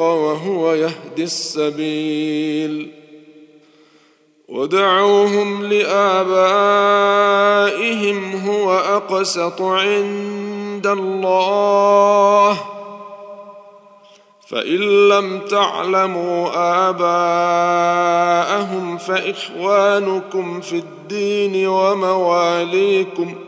وهو يهدي السبيل. ودعوهم لآبائهم هو أقسط عند الله. فإن لم تعلموا آباءهم فإخوانكم في الدين ومواليكم ۖ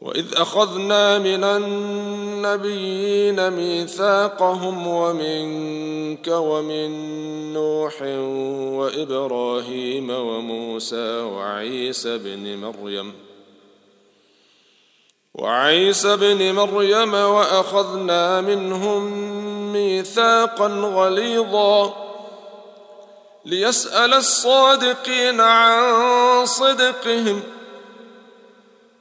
وإذ أخذنا من النبيين ميثاقهم ومنك ومن نوح وإبراهيم وموسى وعيسى بن مريم وعيسى بن مريم وأخذنا منهم ميثاقا غليظا ليسأل الصادقين عن صدقهم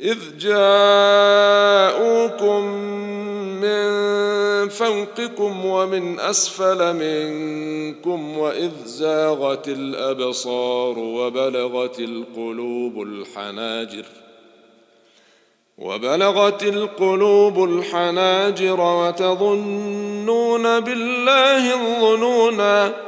إذ جاءوكم من فوقكم ومن أسفل منكم وإذ زاغت الأبصار وبلغت القلوب الحناجر وبلغت القلوب الحناجر وتظنون بالله الظنونا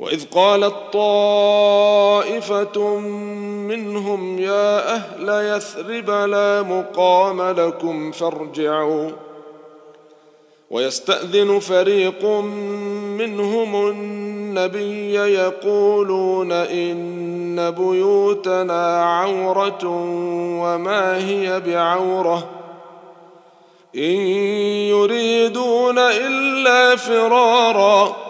وإذ قالت طائفة منهم يا أهل يثرب لا مقام لكم فارجعوا. ويستأذن فريق منهم النبي يقولون إن بيوتنا عورة وما هي بعورة. إن يريدون إلا فرارا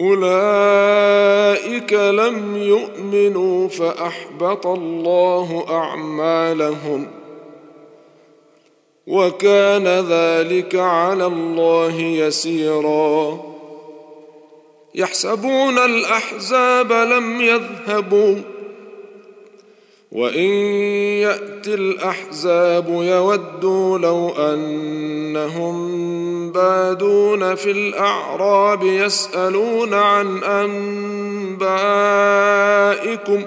أولئك لم يؤمنوا فأحبط الله أعمالهم وكان ذلك على الله يسيرا. يحسبون الأحزاب لم يذهبوا وإن يأتي الأحزاب يودوا لو أنهم بادون في الأعراب يسألون عن أنبائكم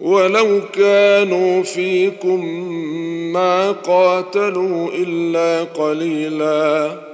ولو كانوا فيكم ما قاتلوا إلا قليلا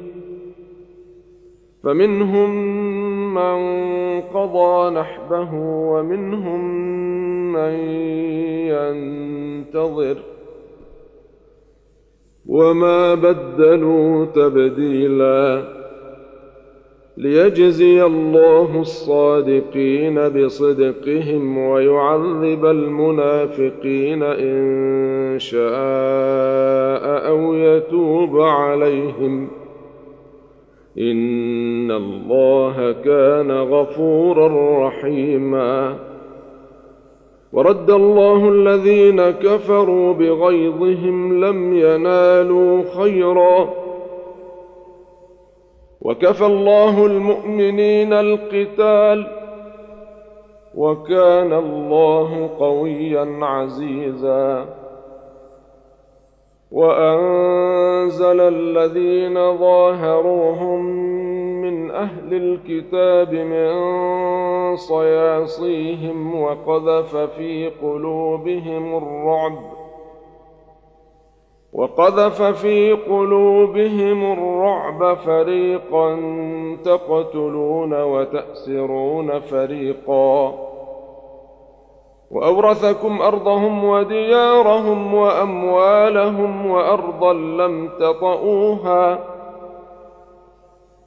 فمنهم من قضى نحبه ومنهم من ينتظر وما بدلوا تبديلا ليجزي الله الصادقين بصدقهم ويعذب المنافقين إن شاء أو يتوب عليهم ان الله كان غفورا رحيما ورد الله الذين كفروا بغيظهم لم ينالوا خيرا وكفى الله المؤمنين القتال وكان الله قويا عزيزا وانزل الذين ظاهروهم أهل الكتاب من صياصيهم وقذف في قلوبهم الرعب وقذف في قلوبهم الرعب فريقا تقتلون وتأسرون فريقا. وأورثكم أرضهم وديارهم وأموالهم وأرضا لم تطئوها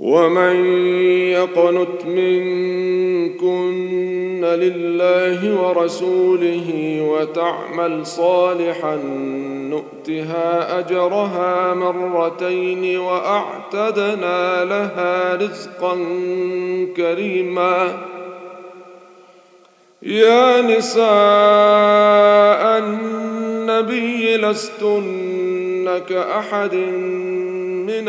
ومن يقنت منكن لله ورسوله وتعمل صالحا نؤتها اجرها مرتين واعتدنا لها رزقا كريما يا نساء النبي لستن كاحد من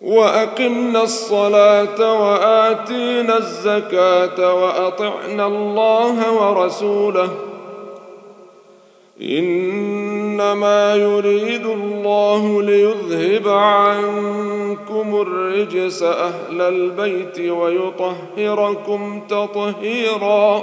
وأقمنا الصلاة وآتينا الزكاة وأطعنا الله ورسوله. إنما يريد الله ليذهب عنكم الرجس أهل البيت ويطهركم تطهيرا.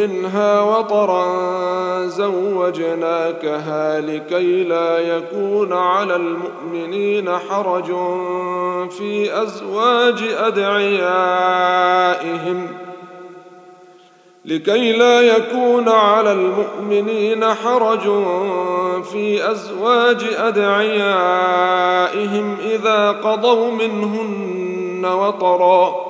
منها وطرا زوجناكها لكي لا يكون على المؤمنين حرج في أزواج أدعيائهم. لكي لا يكون على المؤمنين حرج في أزواج أدعيائهم إذا قضوا منهن وطرا.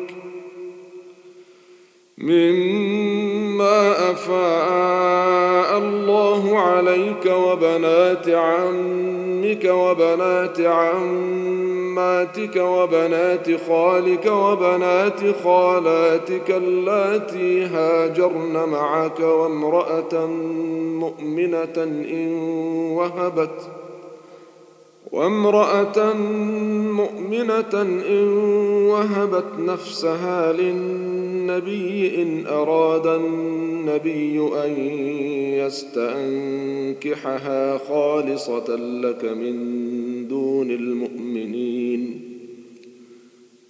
مما أفاء الله عليك وبنات عمك وبنات عماتك وبنات خالك وبنات خالاتك اللاتي هاجرن معك وامرأة مؤمنة إن وهبت وامرأة مؤمنة إن وهبت نفسها للنبي إن أراد النبي أن يستنكحها خالصة لك من دون المؤمنين.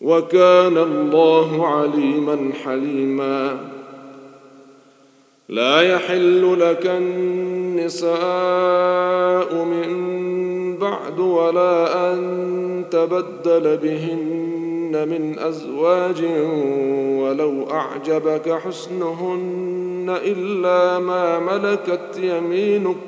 وكان الله عليما حليما. لا يحل لك النساء من بعد ولا أن تبدل بهن من أزواج ولو أعجبك حسنهن إلا ما ملكت يمينك.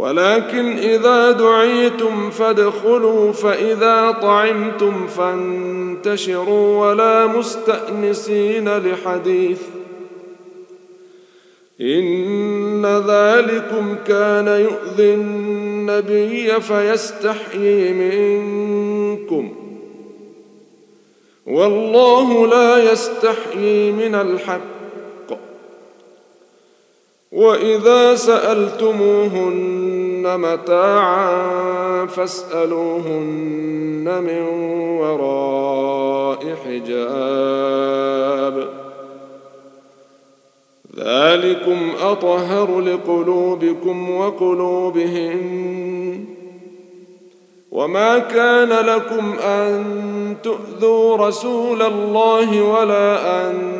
ولكن إذا دعيتم فادخلوا فإذا طعمتم فانتشروا ولا مستأنسين لحديث إن ذلكم كان يؤذي النبي فيستحيي منكم والله لا يستحيي من الحق وإذا سألتموهن متاعا فاسألوهن من وراء حجاب. ذلكم أطهر لقلوبكم وقلوبهن. وما كان لكم أن تؤذوا رسول الله ولا أن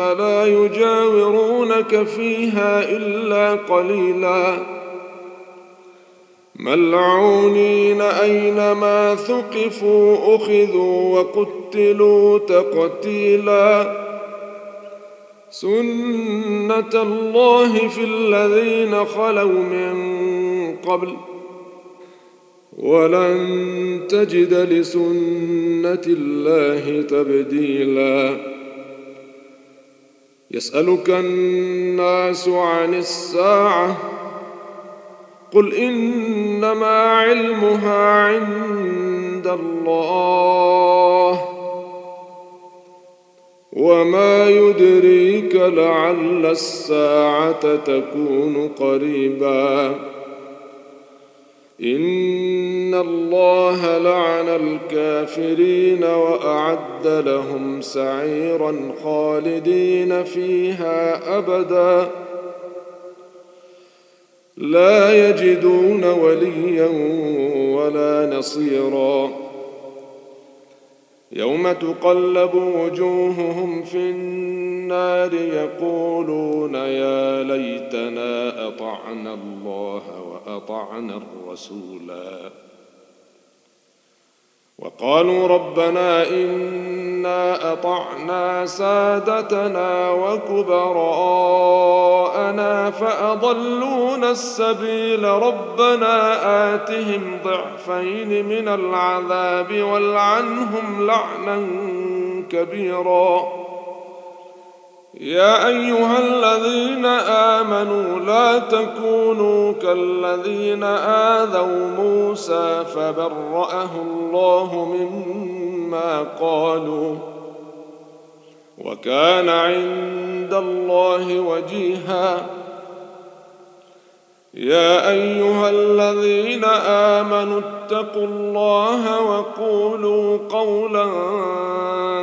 لا يجاورونك فيها إلا قليلا. ملعونين أينما ثقفوا أخذوا وقتلوا تقتيلاً. سنة الله في الذين خلوا من قبل. ولن تجد لسنة الله تبديلا. يسألك الناس عن الساعة قل إنما علمها عند الله وما يدريك لعل الساعة تكون قريبا ان الله لعن الكافرين واعد لهم سعيرا خالدين فيها ابدا. لا يجدون وليا ولا نصيرا. يوم تقلب وجوههم في النار يقولون يا ليتنا أطعنا الله وأطعنا الرسولا. وقالوا ربنا إنا أطعنا سادتنا وكبراءنا فأضلونا السبيل ربنا آتهم ضعفين من العذاب والعنهم لعنا كبيرا. يا أيها الذين آمنوا لا تكونوا كالذين آذوا موسى فبرأه الله مما قالوا. وكان عند الله وجيها. يا أيها الذين آمنوا اتقوا الله وقولوا قولا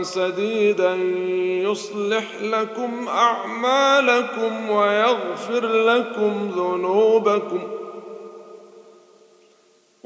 سديدا يصلح لكم أعمالكم ويغفر لكم ذنوبكم.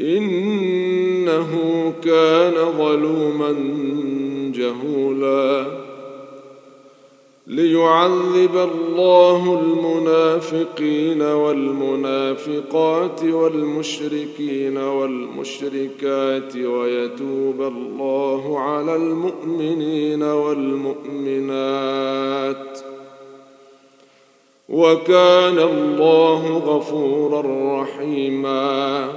إنه كان ظلوما جهولا ليعذب الله المنافقين والمنافقات والمشركين والمشركات ويتوب الله على المؤمنين والمؤمنات وكان الله غفورا رحيما